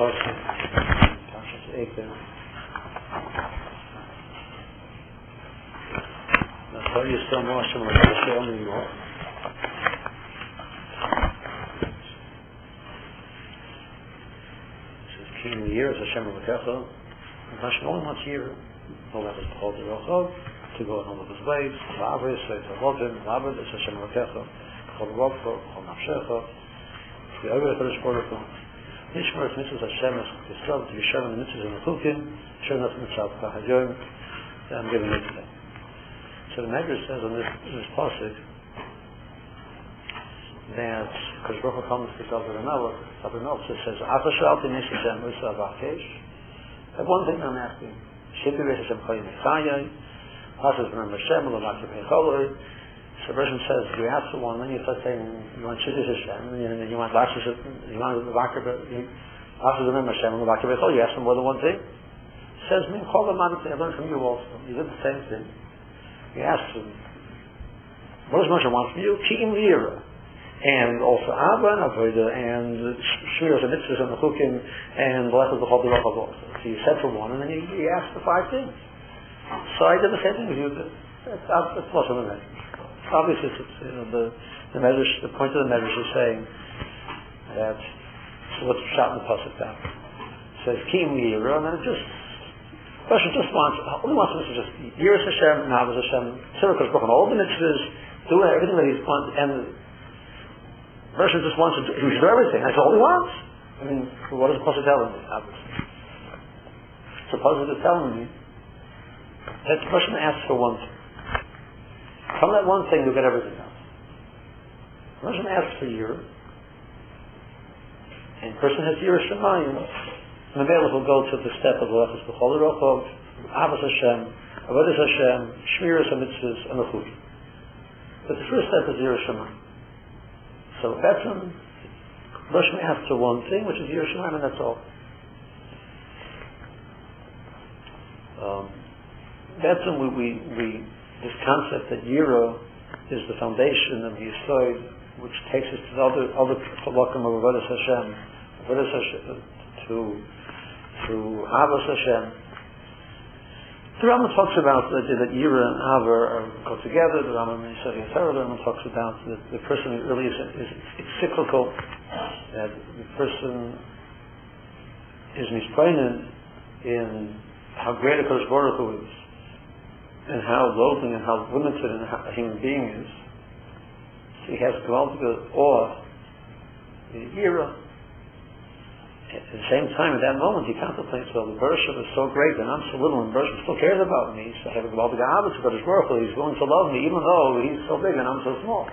Parche, Parche zu Eke. Na toi ist da Moshe, ma ich lasse um ihn noch. Es ist kein Jir, es ist Hashem Abakecha. Und was noch ein Matir, wo wir das Brot der Rochow, zu gehen an das Beis, Hashem Abakecha. Chol Wopko, Chol Nafshecha, zu Eber, zu Eber, zu Eber, zu Eber, zu Eber, zu Eber, zu Eber, zu Eber, zu Eber, zu Eber, zu Eber, zu Eber, zu Eber, zu Eber, zu Eber, zu Eber, zu Eber, zu es mitzvahs Hashem es Yisrael, to Yishem and the mitzvahs and the Chukim, Shem es mitzvah Kahayoim, that I'm giving it today. So the Medrash says on this, in this that because Baruch comes to David Anavah says, Afa shalti nisi Hashem Musa Avakesh. That one thing I'm asking, Shipi Beis Hashem Chayim Echayai, Pasuk Remember Hashem, Lavaki Pecholoi, so the person says, you ask one, then you start saying, you want Shidduch Hashem, and you want Lashes, you want Lavaki Lashes Remember Hashem, Lavaki Pecholoi, oh, you ask for more than one thing. He says, Min Chol Amadi, I learned from you also. You did the same thing. He asks him, what does Moshe want from you? Ki'im Lira. And also Abba and Avodah and Shmiras and Mitzvahs and the Chukim and Blessed the Chol Derech also. So you said for one and then you, you asked for five things. So I did the same thing with you. It's, it's also the message. Obviously, it's, it's, you know, the, the medrash, the point of the medrash is saying that, so what's shot in the Pasuk down? It says, Ki'im Lira, and then it just person just wants, only wants to just Yiras Hashem, Navas Hashem, Sirkas Baruch, all the mitzvahs, do everything that he's wants, and the person just wants to do, he do everything. That's all he wants. I mean, what is the Pasuk telling me, obviously? So Pasuk is telling me that the person asks for one thing. From that one thing, you'll get everything else. Person asks for Yira, and person has Yira Shemayim, and the Melech will go to the step of the Lechus B'chol Rochov, Avos Hashem, Avodas Hashem, Shmiras HaMitzvahs, and the Chut. But the first step is Yira Shemayim. So that's when Rosh asks for one thing, which is Yira Shemayim, and that's all. Um, that's when we, we, we, this concept that Yira is the foundation of the Yisoid, which takes us to the other, other Chalakim of Avodas Hashem, Avodas Hashem, to to Avos Hashem. The Rambam talks about that, that Yira and Ava are, go together. The Rambam in Yisrael Yisrael, the Rambam talks about that the person really is, is it's cyclical, that the person is misplaining in how great a Kodesh Baruch is, and how loathing and how limited a human being is. He has gewaltige awe, the Yira, at the same time, at that moment, he contemplates, well, the Bershom is so great, and I'm so little, and Bershom still cares about me. So I have a Gvaldig Abbas, but his Baruch he's willing to love me, even though he's so big and I'm so small.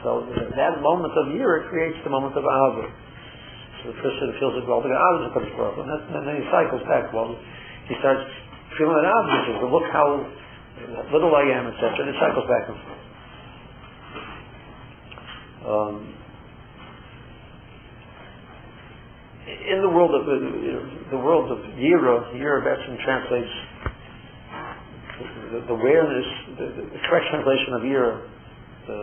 So uh, that moment of year, creates the moment of Abba. So the person feels a Gvaldig Abbas, but his Baruch and, then he cycles back. Well, he starts feeling out, he says, look how little I am, etc., and it cycles back and forth. Um, in the world of the, world of Yira, Yira Betson translates the, the awareness, the, the, correct translation of Yira, the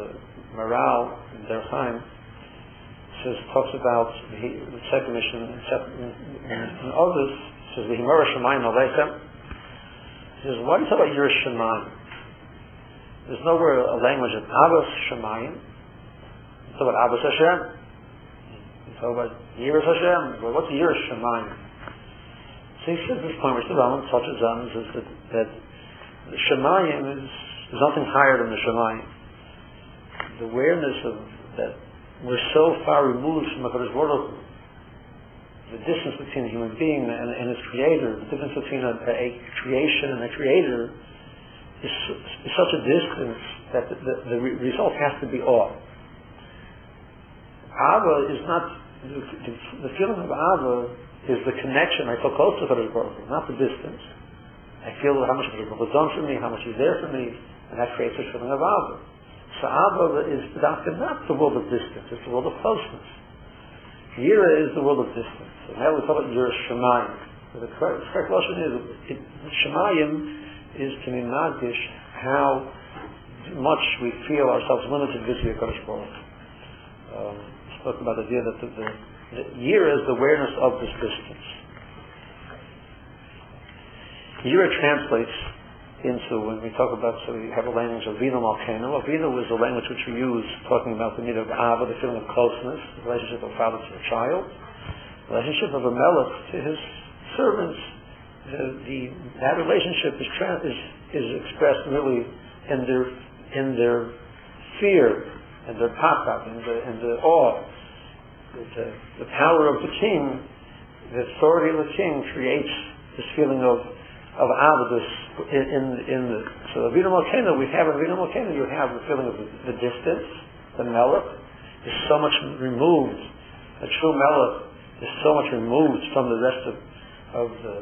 morale in their time, says talks about the, second mission and others says the Himara Shemayim Aleichem. He says, do you talk about Shemayim? There's nowhere a language of Abbas Shemayim. It's about Abbas Hashem. So, but Yiras Hashem, well, what's Yiras Shemayim? So he says this point, which the Rambam touches on, is that, that the Shemayim is, is nothing higher than the Shemayim. The awareness of that we're so far removed from the Kodesh Baruch the distance between a human being and, and his creator, the difference between a, a creation and a creator is, is such a distance that the, the, the re- result has to be awe. Ava is not the, the, feeling of Ava is the connection. I feel close to Kodesh Baruch not the distance. I feel how much Kodesh Baruch has done for me, how much He's there for me, and that creates a feeling of Ava. So Ava is not the world of distance; it's the world of closeness. Yira is the world of distance. And now we talk about Yira Shemayim. The correct, correct lesson is it, Shemayim is to be magish how much we feel ourselves limited vis-a-vis Kodesh Baruch Um, spoke about the idea that the, the, Yira is the awareness of this distance. Yira translates into when we talk about so we have a language of Vino Malkeno. Vino is the language which we use talking about the need of Ava, the feeling of closeness, the relationship of father to a child, the relationship of a melech to his servants. The, the that relationship is, is is expressed really in their in their fear and their pachad and the the awe. The, uh, the power of the king, the authority of the king creates this feeling of of avadus in, in, in the, so Avinu we have in Avinu Malkeinu, you have the feeling of the, the distance, the melech is so much removed, a true melech is so much removed from the rest of, of the,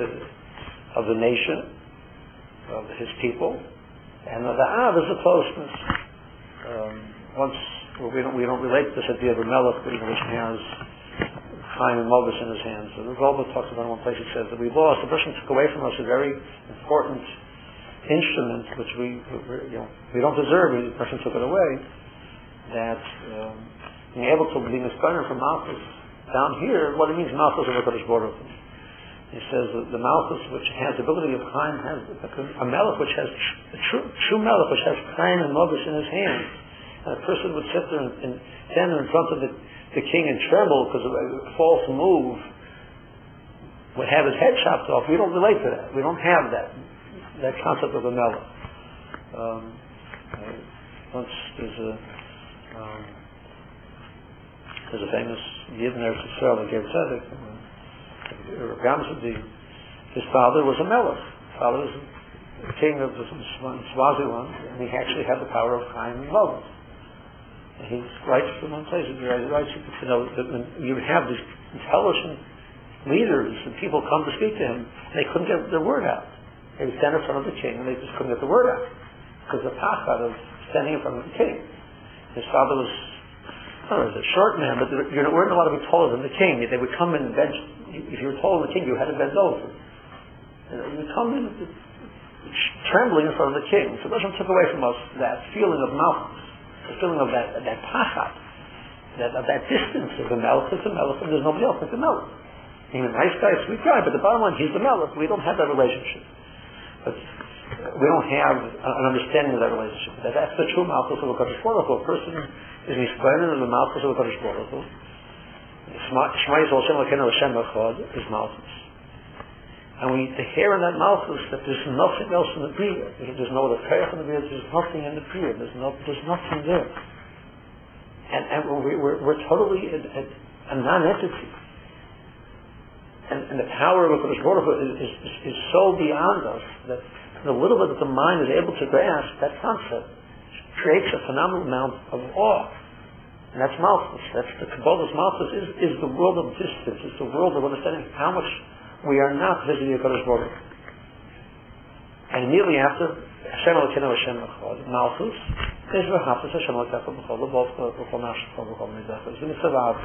the, of the nation, of his people, and the Av is the closeness. Um, once, well, we don't, we don't relate to this idea of a melech, which has Chaim and Mogus in his hands. So the Golba talks about in one place, he says that we lost, the person took away from us a very important instrument which we, you know, we don't deserve, the person took it away, that um, being able to be misguided from Malchus down here, what it means Malchus of Kodesh Baruch He says that the Malchus which has the ability of Chaim has a melech which has a true, true which has Chaim and Mogus in his hands. And a person would sit there and, and stand there in front of the the king and tremble because of a false move would have his head chopped off. We don't relate to that. We don't have that that concept of a melech. Um, uh, once there's a um, there's a famous Yidden Eretz Yisrael that gave Tzedek. his father was a melech. His father was the king of Swaziland, and he actually had the power of Chaim and Moses he writes from one place, he writes, you know, that when you would have these intelligent leaders and people come to speak to him, and they couldn't get their word out. They would stand in front of the king and they just couldn't get the word out. Because the pachad of standing in front of the king. His father was, Know, he was a short man, but you weren't allowed to be taller than the king. They would come and bend, if you were taller than the king, you had to bend over. And you would come in trembling in front of the king. So Hashem took away from us that feeling of malchus the feeling of that, that pachad, that, of that distance of the melech is the and there's nobody else like the melech. He's a nice guy, sweet guy, but the bottom line, he's the melech. We don't have that relationship. But uh, we don't have an understanding of that relationship. That that's the true malchus of Kodesh Baruch A person is explaining of the malchus of a Kodesh Baruch Hu. Shema Yisrael Shem Lekenu Hashem Echad is malchus. And we need to hear in that malchus that there's nothing else in the Bria. There's no other Kayach in the Bria. There's nothing in the Bria. There's, no, there's nothing there. And, and we, we're, we're totally a, a, a non-entity. And, and the power of Kodesh Baruch is, is, is so beyond us that the little bit that the mind is able to grasp, that concept creates a phenomenal amount of awe. And that's Malchus. That's the Kabbalah's Malchus is, is the world of distance. It's the world of understanding how much we are not visiting the Kodesh Baruch And immediately after, Hashem Elokeinu Hashem Echad, Malchus, is V'hafis Hashem Elokeinu B'chol L'bov B'chol Nashchol B'chol Midach. It's V'nitzav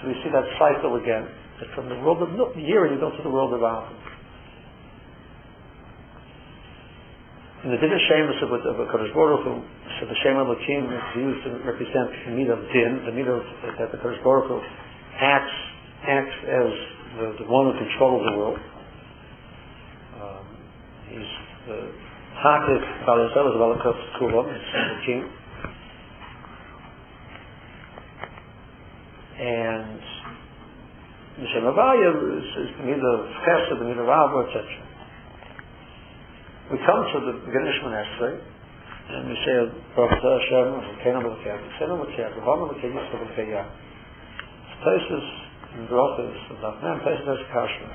So we see that cycle again. That from the world of year you go to the world of Av. In the Din Shemus of, of the Kodesh Baruch Hu, so the Shem Elokim is used to represent the midah of Din, the midah that the Kodesh Baruch Hu acts, acts as the, the one who controls the world. Um, he's the Hakik Balisel is Balakot Kulam, he's the king. And Mishem Avaya is, is the Midah of Chesed, the Midah of Ava, etc. We come to the beginning of and we say, Baruch Hashem, Elokeinu Elokeinu, Elokeinu Elokeinu, Elokeinu Elokeinu, Elokeinu Elokeinu, places in brachas of Nachman Pesach Kashmir.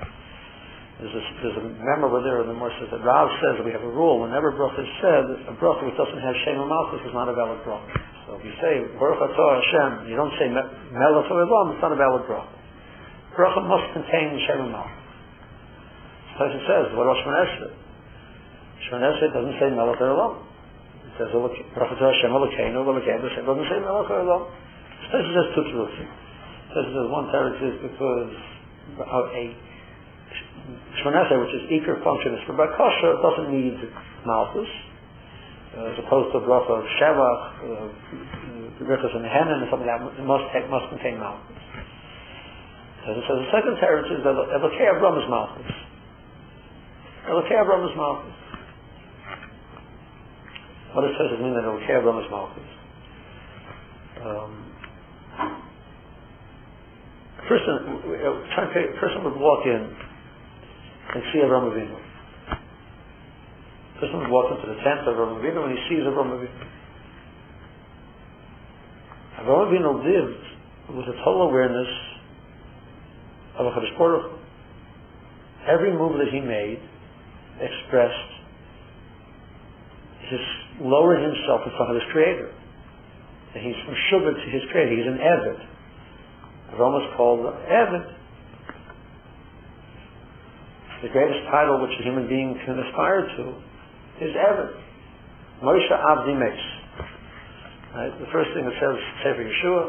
There's a, there's a memo over there in the Morse that Rav says that we have a rule whenever bracha is said, a bracha which doesn't have Shem Malchus is not a valid bracha. So if you say Baruch Atah Hashem, you don't say Melech Elam, it's not a valid bracha. Bracha must contain Shem Malchus. So it says, what about Shemon Shemon Esrei doesn't say Melech Elam. It says Baruch Atah Hashem Elokeinu, Elokeinu, it doesn't say Melech Elam. So it just two truths. Says there's one teretz is because of a Shmonesa, which is equal function, is for Bakasha, it doesn't need Malchus. Uh, as opposed to bracha of Shevach, uh, in the Henan, and something that must, must contain Malchus. So, so the second teretz is that Elokei Avram is Malchus. Elokei Avram is Malchus. What does it mean that Elokei Avram is Malchus? Um, a person, a person would walk in and see. A person would walk into the tent of Avram Avinu and he sees Avram Avinu. Avram Avinu lived with a total awareness of a Baruch Every move that he made expressed his lowering himself in front of his Creator. And he's from Shubba to his Creator. He's an Evid. Rome is called Evid. The greatest title which a human being can aspire to is Evid. Moshe Avdi Meis. Right? The first thing it says, say for Yeshua,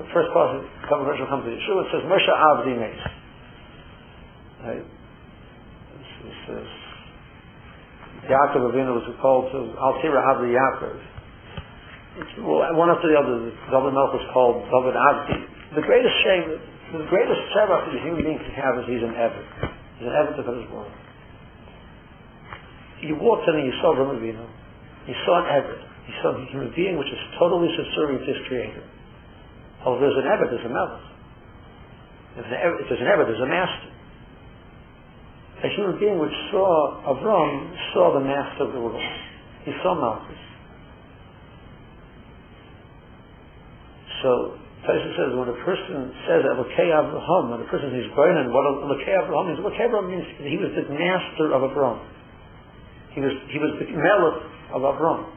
the first part of the conversation comes to Yeshua, it says Moshe Avdi Meis. Right? This, this says, Yaakov Avinu was called to Altira Avdi Yaakov. Well, one after the other, David Melch was called David Avdi. The greatest shame, the greatest sevach that a human being can have is he's an Evid. He's an Evid of his world. You walked in and you saw Ram Avinu. You saw an Evid. He saw a human being which is totally subservient to his creator. Oh, there's an Evid, there's a Melech. If there's an Evid, there's a master. A human being which saw Avram saw the master of the world. He saw Malchus. So Tyson says when a person says Elokei Avraham, when a person says burning, what Elokei Avraham means, Elokei Avraham means he was the master of Avram. He was he was the melech of Avram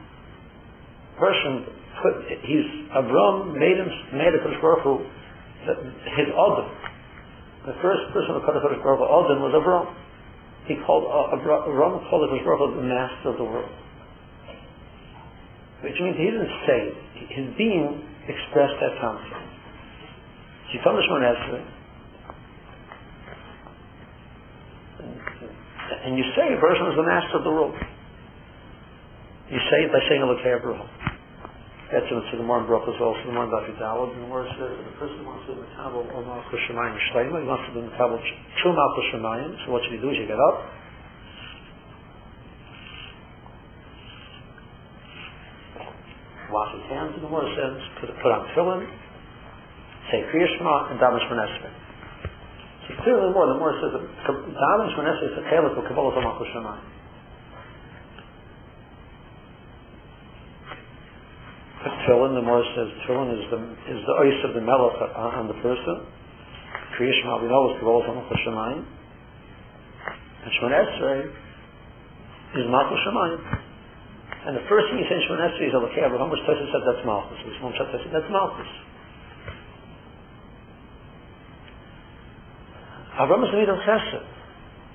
person put he's Avram made him made a Kodesh Baruch Hu, his Adam. The first person of Kodesh Baruch Hu Adam was Avram. He called uh, Avram called the master of the world. Which means he didn't say it. His being expressed that concept. Told Shimon Esrei, and you say a person is the master of the world. You say it by saying Elokei Abraham. In Brachos also, the Gemara Daf Yudalad, and the Gemara says that the person wants to be Metabel or Malchus Shemayim Shleima, he wants to be Metabel true Malchus Shemayim, so what should he do? He should get up, wash his hands, and the Gemara says, put, put on tefillin, say Kriya Shema, and daven Shmonesre. So clearly more, the Gemara says that daven Shmonesre is a chelik of Kabbalah Malchus Shemayim. Tefillin, the Morris says tefillin is the is the ice of the melech on the person. We know is Kabbalah Samach Shemayim. And Shemon Esrei is Malchus Shemayim. And the first thing he said in Shemon Esrei is oh, Elokei Abraham, which Tosa said that's Malchus. Which Mom said that's Malchus. Abraham is the of Chesed.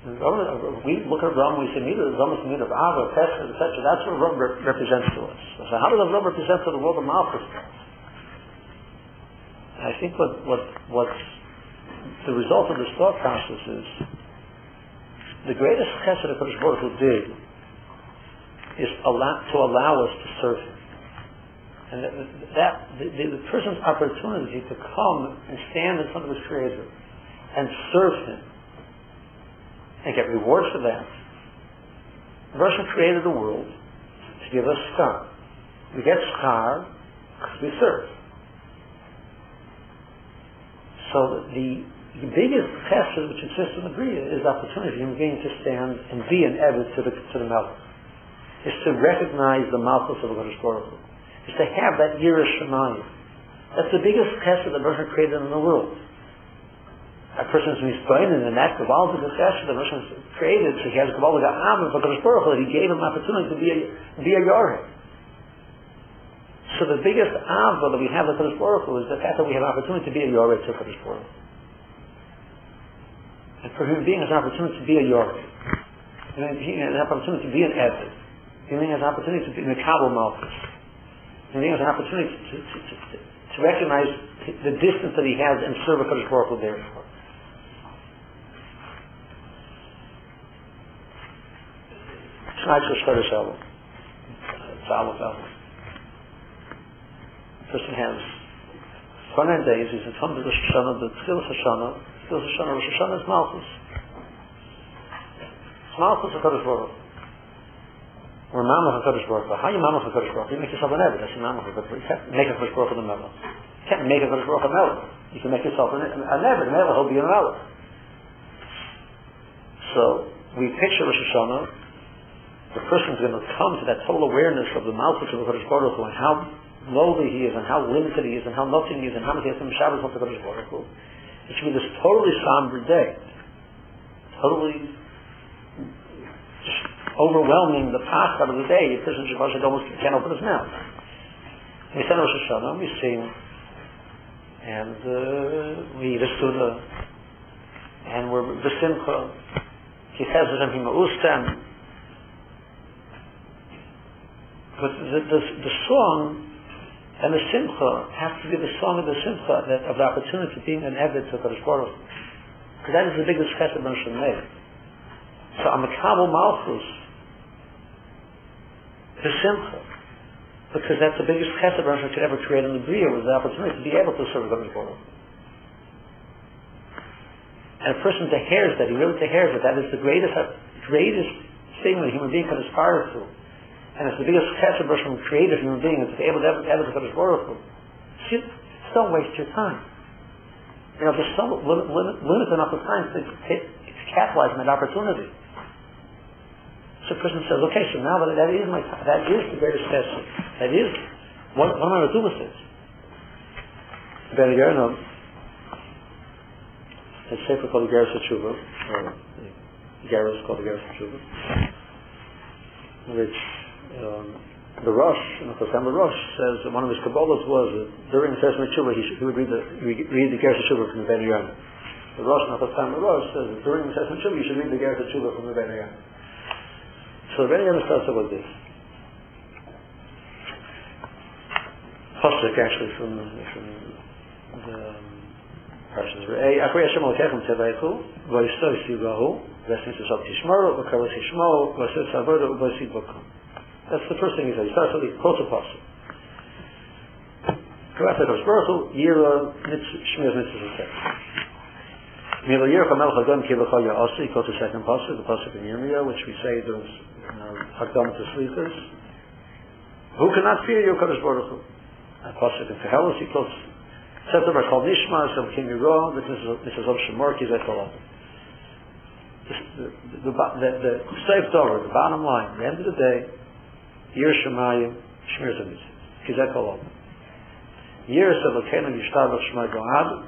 We look at Ram, we say neither Ram is neither of Ava, Pesach, etc. That's what Ram represents to us. So how does Ram represent to the world of Malchus? I think what what what's the result of this thought process is the greatest chesed that Kodesh Baruch Hu did is allow, to allow us to serve Him. And that, that the, the, person's opportunity to come and stand in front of His Creator and serve Him and get rewards for that. Russia created the world to give us schar. We get schar because we serve. So the, the biggest test which exists in the Bria is the opportunity for human being to stand and be an Evid to the, to the Melech. Is to recognize the Malchus of the Kodesh Baruch Is to have that Yiras Shemayim. That's the biggest test that Russia created in the world a person's mispoinen and that Kabbalah discussion the Russians created, so he has Kabbalah Ga'am for Kodesh Baruch that he gave him an opportunity to be a, be a Yoreh. So the biggest Ava that we have with Kodesh Baruch is the fact that we have an opportunity to be a Yoreh to Kodesh Baruch And for human being has an opportunity to be a Yoreh. Being has an opportunity to be an Evid. Human being has an opportunity to be a Kabbalah Malchus. Human being has an opportunity to, to, to, to, recognize the distance that he has and serve a Kodesh Baruch therefore. Tonight's the Shlosh It's Aleph Aleph. Person has end days, he's in front of Rosh Hashanah, the Tchilas Hashanah, Tchilas Hashanah, Rosh Hashanah is Malchus. It's Malchus HaKadosh Baruch Or Mamach HaKadosh Baruch How you Mamach HaKadosh Baruch You make yourself an Eved, that's your Mamach HaKadosh Baruch You can't make a HaKadosh Baruch in the Melech. You can't make a HaKadosh Baruch a Melech. You can make yourself an, an Eved, an he'll be an Melech. So, we picture Rosh Hashanah, the person's going to come to that total awareness of the Malchus of the Kodesh Baruch Hu and how lowly he is and how limited he is and how nothing he is and how much he has to Shabbos of the Kodesh Baruch Hu. It should be this totally somber day. Totally overwhelming the past of the day. The person should almost can't open his mouth. We send Rosh Hashanah, we sing, and uh, we eat a and we're besimcha. He says to them, "Hima But the, the, the song and the simcha has to be the song of the simcha that, of the opportunity of being an Eved to Kodesh Baruch. Because that is the biggest chesed Moshe make. So I'm a Kabul Malchus, the simcha, because that's the biggest chesed Moshe could ever create in the Bria was the opportunity to be able to serve Kodesh Baruch. And a person to deheres that, he really to deheres that, that is the greatest, greatest thing that a human being can aspire to and it's the biggest chesed from creative human being is to be able to ever to Kodesh Baruch Hu. Don't waste your time. You know, there's so limit, limit, limited enough of time to, to, to capitalize on that opportunity. So a person says, okay, so now that, that is my time, that is the greatest chesed. That is what, what am I going to do with this? Ben Gerno, a sefer called the Geras HaTshuva, or the Geras called the Geras HaTshuva, which um, the Rosh, the Rosh says that one of his Kabbalahs was that during the Sesame Tshuva, he, he would read the, read the Geras Tshuva from the Ben Yonah. The Rosh, the Rosh says that during the Sesame Tshuva, you should read the Geras Tshuva from the Ben Yonah. So the Ben Yonah starts out with this. Pasuk, actually, from, from the um, Parshas Hashem V'esnis Yisrael Tishmaru, Bakum. That's the first thing he says. He starts with the apostle. Karate Rosh Baruch Yira, Shmiras Mitzvah Zeh. Mila Yircha Melech Hagam Kivacha Ya'asi, quotes the second pasuk, the pasuk in Yirmiyah, which we say there's Hagam to sleepers. Who cannot fear you, Kadosh Baruch Hu? A pasuk in Tehelis, he quotes Sefer called Nishma, Shem King Yiro, this is of Shemor. The, the, the, the, the, the, the bottom line, the end of the day, Yir Shemayim, Shmir Zemiz. Kizet Kolom. Yir Sevokeinu Yishtav Shemay Goad,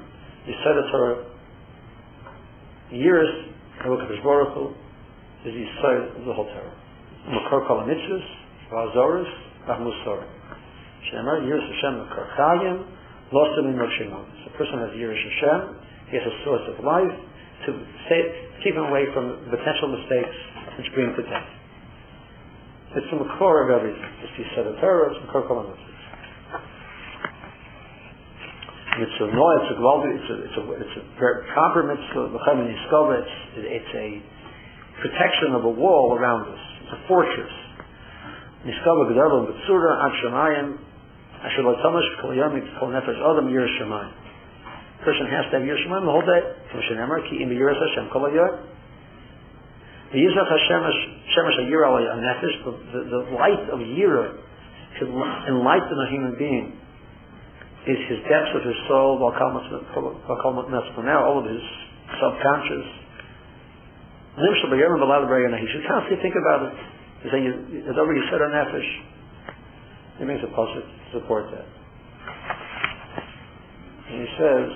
Yisod Torah. Yiris, HaKadosh Baruch Hu, is Yisod of the whole Torah. Makor Kol HaMitzvahs, V'Azoris, V'Musor. Shemar, Yiris Hashem Makor Chayim, Lost in Shimon. So a person has Yiris Hashem, he has a source of life, to say, keep him away from potential mistakes which bring to death. It's the core of everything. It's the of Torah, it's the core of Mitzvah no, it's a global, it's a, it's a, it's a very proper mitzvah, it's, it's a protection of a wall around us. It's a fortress. Yiskova g'dava b'tzura ad shemayim, asher lo tamash kol yom kol nefesh adam yir shemayim. Person has to have yir shemayim the whole day. Kim shenemar ki im yiras Hashem kol yom. The Yizach Hashemesh, Shemesh Ayira a nefesh, the, the light of Yira to enlighten a human being is his depths of his soul, now all of his subconscious. He should constantly think about it. He said, it's over you said a nefesh. He makes a to support that. And he says,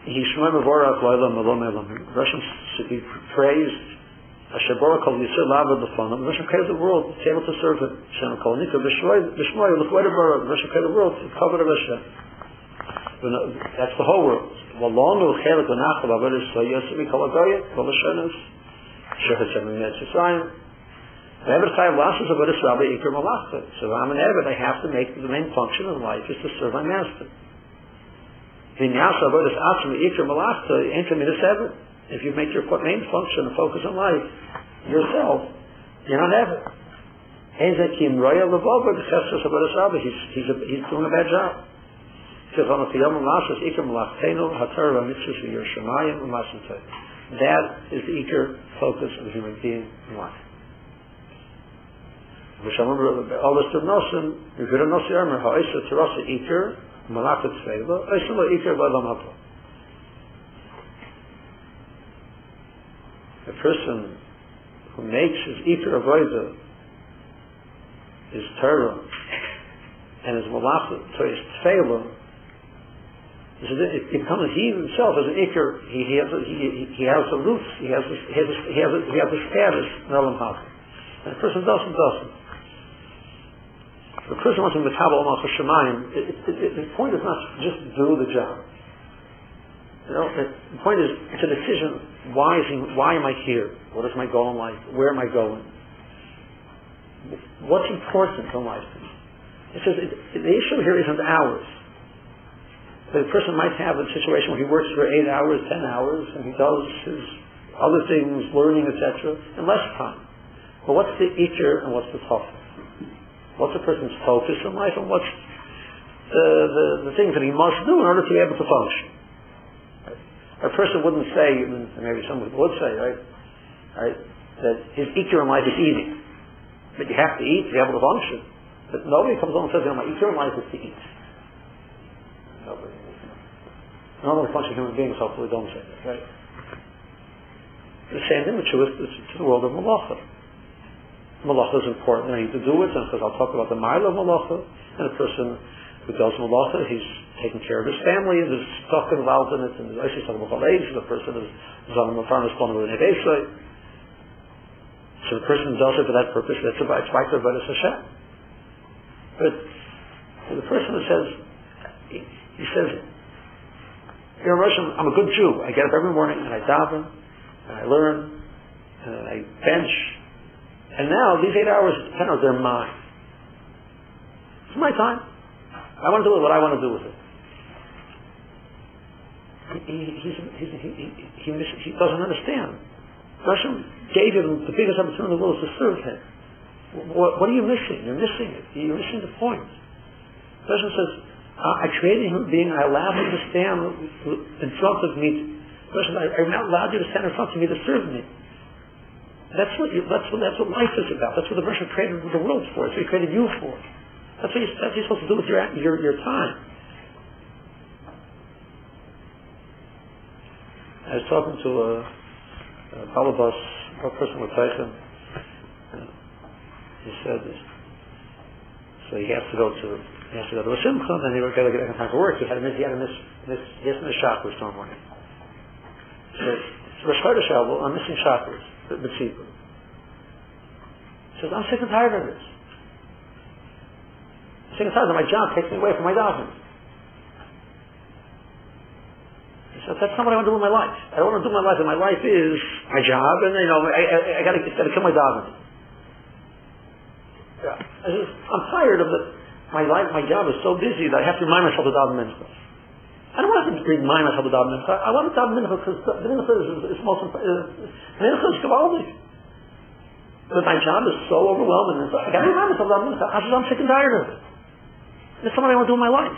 Elam. Russians should be praised. Asher Baruch Kol Yisrael Lava B'Fanam. Russian created the world be able to serve it. Shem Kol Nika B'Shmoy L'Chweda Baruch. Russian created the world to cover the Hashem. That's the whole world. Walonu Chelik V'Nachal Avodah So Yosemi Kol Agoya Kol Hashenos Asher Hashem Yisrael. The Eved Chayav Lashes Avodah Rabbi Iker Malachta. So I'm an Eved. I have to make the main function of life is to serve my master. Vinyasa avodas atzmi ikra malachta enka min seven. If you make your main function and focus in life yourself, you're not ever. He's, he's, he's doing a bad job. That is the eager focus of the human being in life. alles zu nossen, wir können noch sehr mehr heiße Terrasse Iker, Malach Tzvela, es soll Iker bei dem Apfel. A person who makes his Iker avoida his Torah and his Malach to his Tzvela, it becomes he himself as an Iker, he, has, he, he has the roots, he has, he has, he has, the status in Olam Haba. And a person doesn't, doesn't. The person wants to metabol Malchus Shemayim, the point is not just do the job. You know, the point is, it's a decision. Why is he, why am I here? What is my goal in life? Where am I going? What's important in life? It says it, the issue here isn't hours. The person might have a situation where he works for eight hours, ten hours, and he does his other things, learning, etc., in less time. But what's the eater and what's the tough? What's a person's focus in life and what's the, the, the things that he must do in order to be able to function. A person wouldn't say, maybe someone would say, right, right, that his eater in life is eating. But you have to eat to be able to function. But nobody comes along and says, you know, my eater in life is to eat. Nobody. Normally functioning human beings hopefully oh, don't say that, right? The same thing with Jewish, to the world of Malacha. Malacha is important, and I need to do it, and because I'll talk about the mile of Malacha, and a person who does Malacha, he's taking care of his family, and there's stuff involved in it, and there's actually talking about age, the person is, the farmer's plan with an So the person does it for that purpose, that's about, it's by the Hashem. But the person who says, he, he says, you're a Russian, I'm a good Jew. I get up every morning and I daven, and I learn, and I bench, and now these eight hours the center, they're mine. It's my time. I want to do what I want to do with it. He, he, he, he, doesn't understand. Hashem gave him the biggest opportunity in the world to serve him. What, what, are you missing? You're missing it. You're missing the point. Hashem says, I created human being, I allowed him to stand in front of me. Hashem, I, I allowed you to stand in front of me to serve me. That's what you, that's what that's what life is about. That's what the Russian created the world for. That's what he created you for. That's what, you, that's what you're supposed to do with your your, your time. I was talking to uh, a, a balabas, a person with Tyson. He said, so he has to go to he has to go to a simcha, and he got to get back for work. He had to miss he had to miss, miss he has to miss chakras tomorrow morning. So Rosh Chodesh I'm missing chakras the, the tzibur. He says, I'm sick and tired of this. I'm sick and tired of my job takes me away from my davening. He says, that's not what I want to do with my life. I don't want to do my life, and my life is my job, and you know, I, I, I got to got to kill my davening. Yeah. I says, I'm tired of it. My life, my job is so busy that I have to remind myself to daven mincha. I don't want to remind myself of daven mincha. I want to daven mincha because the mincha is, is most important. Mincha is gewaldig. But my job is so overwhelming. I got to remind myself of daven mincha. I said, I'm sick and tired of it. It's something I want to do in my life.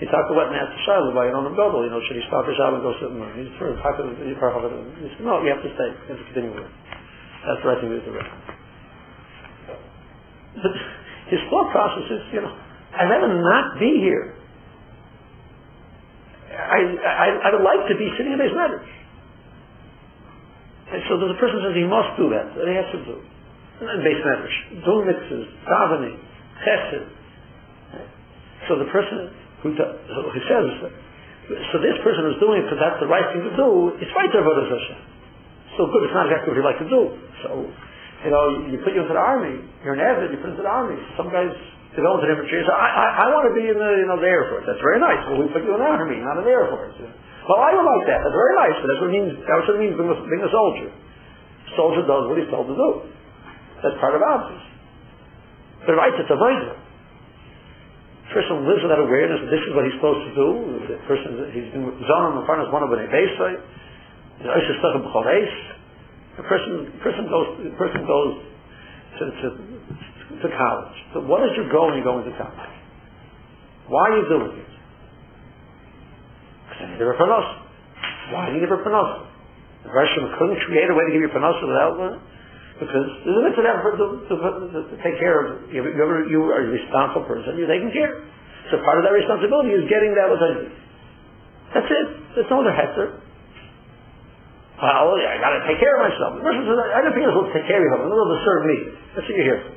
He talked about Master Shiloh by Yonom Gobel, you don't have know, should he stop his job and go sit and learn? He's sort of talking to the He said, no, you have to stay. You have to continue with it. That's the right thing to do. His thought process is, you know, I'd rather not be here. I, I, I would like to be sitting in these matters. And so the person says he must do that. That he has to do. Base matters. Do mixes, davening, chesed. So the person who, who says, so this person is doing it because that's the right thing to do, it's right there, Avodah Hashem. So good, it's not exactly what you like to do. So, you know, you put you into the army, you're an avid, you put into the army. Some guys developed an infantry. So I, I, I want to be in the, you know, the Air Force. That's very nice. Well, we put you in the Army, not in the Air Force. Well, I don't like that. That's very nice, but that's what it means, that's what it means being a, being a soldier. Soldier does what he's told to do. That's part of office. But right, it's a vital. person lives with that awareness that this is what he's supposed to do. The person, he's been zoning in front of one of the Beisai. The person, person goes, the person goes to, to, to college. So what is your goal when you're going to college? Why are you doing it? Because I need a panos. Why do you need a panos? The Russian couldn't create a way to give you a panos without learning. Because there's a mitzvah effort to, to, to, to, take care of you. You, you are a responsible person. You're taking care. So part of that responsibility is getting that within you. That's it. There's no other hector. Well, I got to take care of myself. I don't think supposed to take care of you. I'm supposed to serve me. That's what you're here for.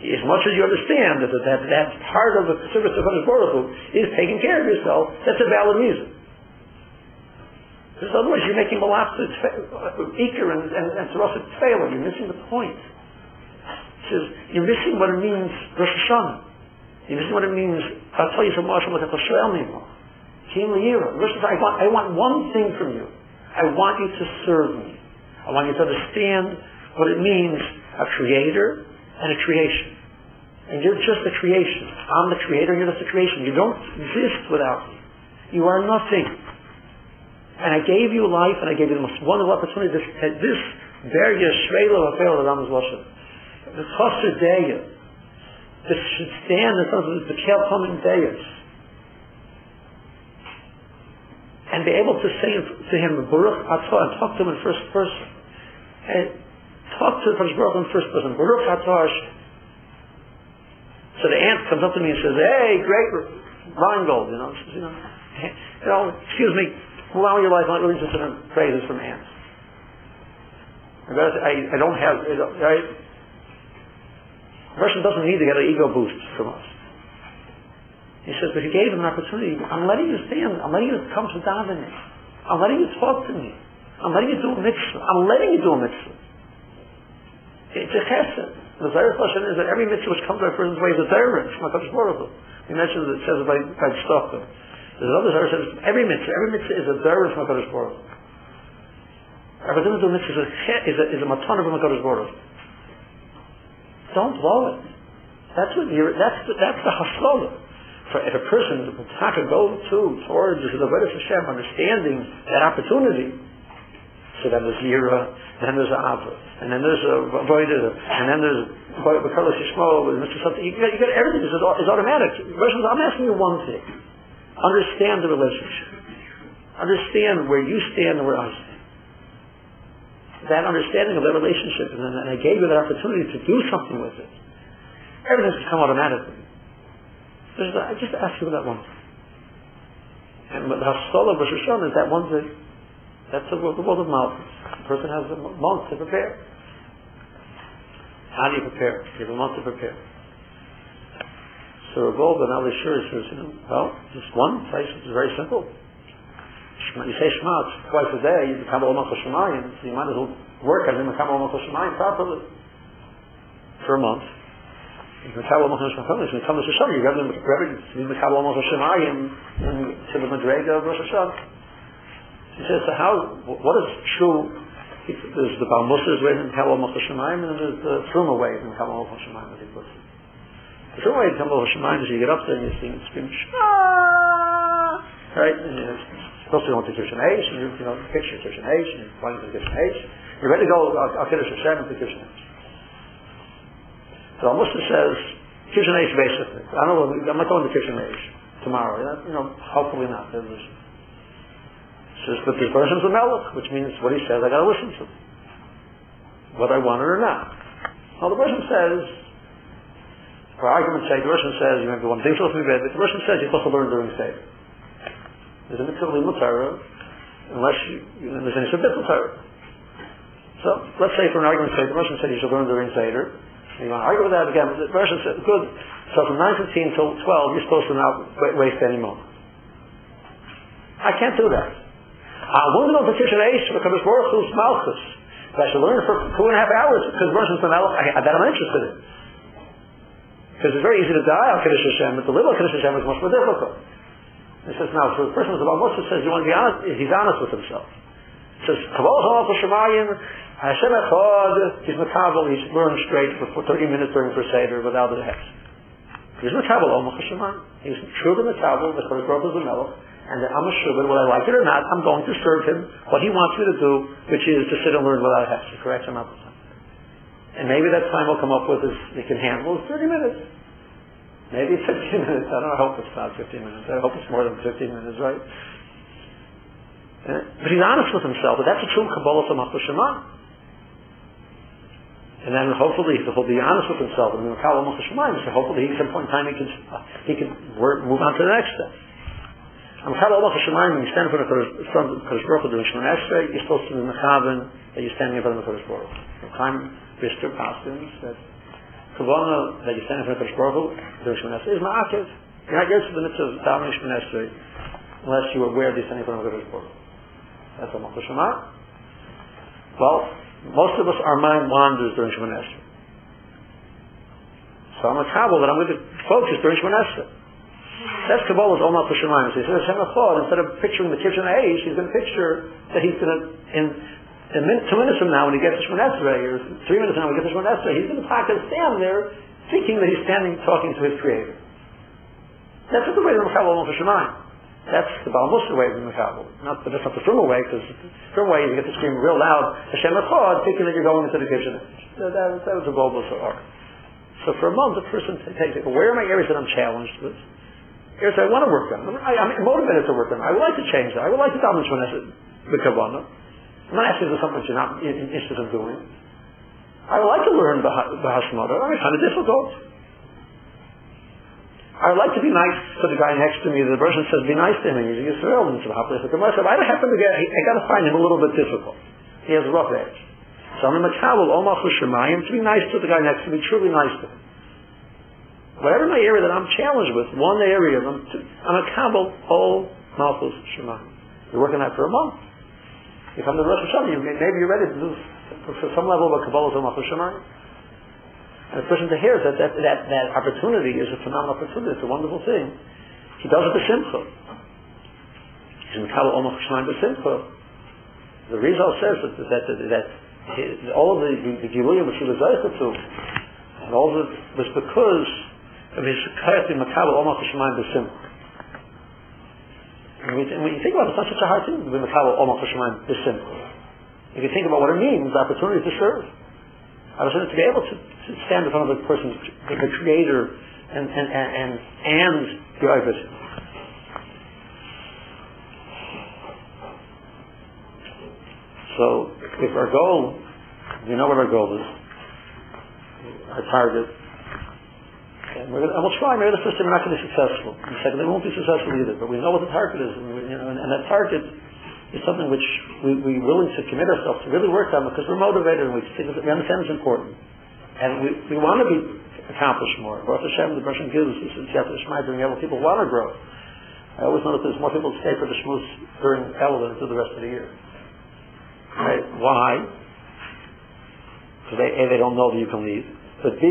As much as you understand that, that that's part of the service of Baruch Hu is taking care of yourself, that's a valid reason. Because otherwise you're making malapsa, ikr and, and, and tefillah. You're missing the point. Says, you're missing what it means Rosh Hashanah. You're missing what it means, I'll tell you so much about Shmuel Nima. King Leira. I want, I want one thing from you. I want you to serve me. I want you to understand what it means, a creator and a creation. And you're just a creation. I'm the creator, you're just a creation. You don't exist without me. You are nothing. And I gave you life, and I gave you the most wonderful opportunity. This, this very Shreilo Afel Ramos Lashon, the Chaser Deya, this should stand in front of the Kel coming Deyas, and be able to say to him, Baruch Atah, and talk to him in first person. And talk to the first person. Baruch Atah. So the ant comes up to me and says, hey, great Rheingold, you know, says, you know, you know, excuse me, allow your life, I'm not really interested in praises from ants. I, I don't have, right? A person doesn't need to get an ego boost from us. He says, but he gave him an opportunity. I'm letting you stand. I'm letting you come to davening. I'm letting you talk to me. I'm letting you do a mitzvah. I'm letting you do a mitzvah. It's a chesed. The Zayir question is that every mitzvah which comes by a person's way is a direct from HaKadosh Baruch Hu. He mentions it, says by, by Stockton. There's another Zohar says every mitzvah, every mitzvah is a derech from Hakadosh Baruch. Every do mitzvah is a is a, is a matana from Hakadosh Baruch. Don't blow it. That's what you're, that's the, that's the haslola. For if a person, the to go to towards the Vedas Hashem, understanding that opportunity, so then there's Yira, and then there's Ava, and then there's uh, a Voida, and then there's Bakalas Yishmo, and Mr. Something. You got, you everything It's, is automatic. I'm asking you one thing. Understand the relationship. Understand where you stand and where I stand. That understanding of that relationship, and and I gave you that opportunity to do something with it. Everything's come automatically. Just, I just ask you that one thing. And the Hastolah of Rosh Hashanah is that one thing. That's the, the world of Malchus. The person has a month to prepare. How do you prepare? You have a month to prepare. So Rav Ben Ali Shur says, well, just one place is very simple. You say Shema twice a day, you become Olam Shemayim, so you might as well work as you become Olam Shemayim properly for a month. You can tell Olam Shemayim, you come to you ready to become Olam Shemayim to the Madrega of Rosh Hashanah. He says, so how, what is true there's the Balmusas way in Kabbalah Malchus Shemayim, and there's the Truma way in Malchus Shemayim, as he puts it. The Truma way in Malchus Shemayim is you get up there and you sing, scream, Shema! Right? And you're supposed to go into Kirshen H, and you, you know, picture Kirshen H, and you're flying to Kirshen H. You're ready to go, I'll, Kiddush Hashem into Kirshen H. So Musa says, Kirshen H basically. I don't know, I'm not going to Kirshen H tomorrow. You know, hopefully not. There's, says, but this person's a melech, which means what he says I gotta listen to. Whether I want it or not. Now the person says, for argument's sake, the person says, you have to one thing to bed, but the person says you're supposed to learn during Seder. There's a mitzvah limud unless you, there's any Torah. So, let's say for an argument's sake, the person said you should learn during Seder, you want to argue with that again, the person said, good, so from 9.15 till 12, you're supposed to not waste any moment. I can't do that. Uh, I want to know the Kishan Eish for Kadosh Baruch Hu's Malchus. But I should learn for two and a half hours because Rosh Hashanah that I'm interested in. Because it's very easy to die on Kiddush Hashem, but to live on Kiddush Hashem is much more difficult. He says, now, for the person who's about Moshe says, you want to be honest, he's honest with himself. He says, Kavol Halal Shemayim, Hashem Echad, he's Makabal, he's learned straight for 30 minutes during for Seder without the hex. He's Makabal Omach Hashemayim. He's true to Makabal, the Kodesh Baruch the Melech, and that I'm a Shubin, whether I like it or not, I'm going to serve him what he wants me to do, which is to sit and learn have to correct him up. And maybe that time will come up with is he can handle is 30 minutes. Maybe 15 minutes. I don't know. I hope it's not 15 minutes. I hope it's more than 15 minutes, right? Uh, but he's honest with himself. But that's a true Kabbalah to Machlosh and then hopefully he'll be honest with himself and so hopefully at some point in time he can he can work, move on to the next step. I'm Chal Allah Hashemayim, when you stand in front of the Kodesh Baruch Hu doing Shemon Esrei, you're supposed to be mechaven that you're standing in front of the Kodesh Baruch Hu. Chaim Brisker Paskins that Kavana that you're standing in front of the Kodesh Baruch Hu doing Shemon Esrei is ma'akev. You're not yet to the mitzvah of davening Shemon Esrei unless you're aware that you're standing in front of the Kodesh Baruch Hu. That's Malchus Well, most of us, our mind wanders during Shemon Esrei. So I'm a kabbalah that I'm going to focus during Shemon Esrei. That's Kabbalah's Pushamayim. So he says, Hashem instead of picturing the kitchen age, he's going to picture that he's going to, in, in min, two minutes from now, when he gets to Shemon Esrei, or three minutes from now when he gets to Shemon Esrei, he's going to stand there, thinking that he's standing talking to his Creator. That's the way the Kabbalah Omar Pushamayim. That's the Balmusar way of the Mechabel. Not, but that's not the Frumal way, because the Frumal way, you get to scream real loud, Hashem Echad, thinking that you're going into the kitchen. That, that, that was a Balmusar art. So for a month, the person takes it, where are my areas that I'm challenged with? Areas I want to work on. I, I'm motivated to work on. I would like to change that. I would like to dominate the Kavanah. I'm not asking for something you're not interested in doing. I would like to learn the, the Hashmata. I find it difficult. I would like to be nice to the guy next to me. The person says, be nice to him. He's a Yisrael. And I don't happen to get, I got to find him a little bit difficult. He has a rough edge. So I'm in Makabal, Omar Chushamayim, to be nice to the guy next to me, truly nice to him. Whatever my area that I'm challenged with, one area, I'm, I'm a Kabul, all Malchus Shemayim. You're working that for a month. You come to the Rosh Hashanah, maybe you're ready to do for some level of Kabbalah to Malchus Shemayim. And the person to hear that, that, that, that opportunity is a phenomenal opportunity. It's a wonderful thing. He does it b'simcha. He's in Kabbalah Omach Shemaim b'simcha. The Rizal says that, that, that, that all of the, the, the which he was to, and all of it was because Makabal Omach Shemaim b'simcha. And when you think about it, it's not such a hard thing to be Makabal Omach Shemaim If You think about what it means, the opportunity to serve. I was to be able to, to stand in front of a person, the, the creator, and and and and the Ovid. So, if our goal, we know what our goal is, our target, and, we're gonna, and we'll try. Maybe the first time we're not going to be successful. The second, we won't be successful either. But we know what the target is, and, we, you know, and, and that target is something which we, we're willing to commit ourselves to really work on because we're motivated and we, we understand it's important. And we, we want to be accomplished more. Baruch Hashem, the Russian gives, this is Yafet Shmai during Elul, people want to grow. I always notice there's more people stay for the shmooze during Elul than through the rest of the year. Right? Why? Because they, A, they don't know that you can leave. But B,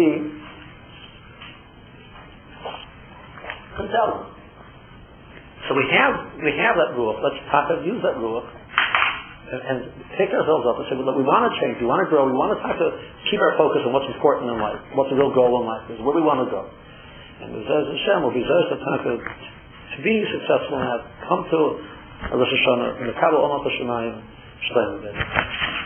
couldn't tell them. So we have we have that rule. Let's talk and use that rule and, and pick ourselves up and say, well, we want to change, we want to grow, we want to talk to keep our focus on what's important in life, what's the real goal in life, is where we want to go. And the Zez Hashem will be Zez to, to be successful in that, come to a Rosh Hashanah, in the Kabbalah Omat Hashemayim, Shleim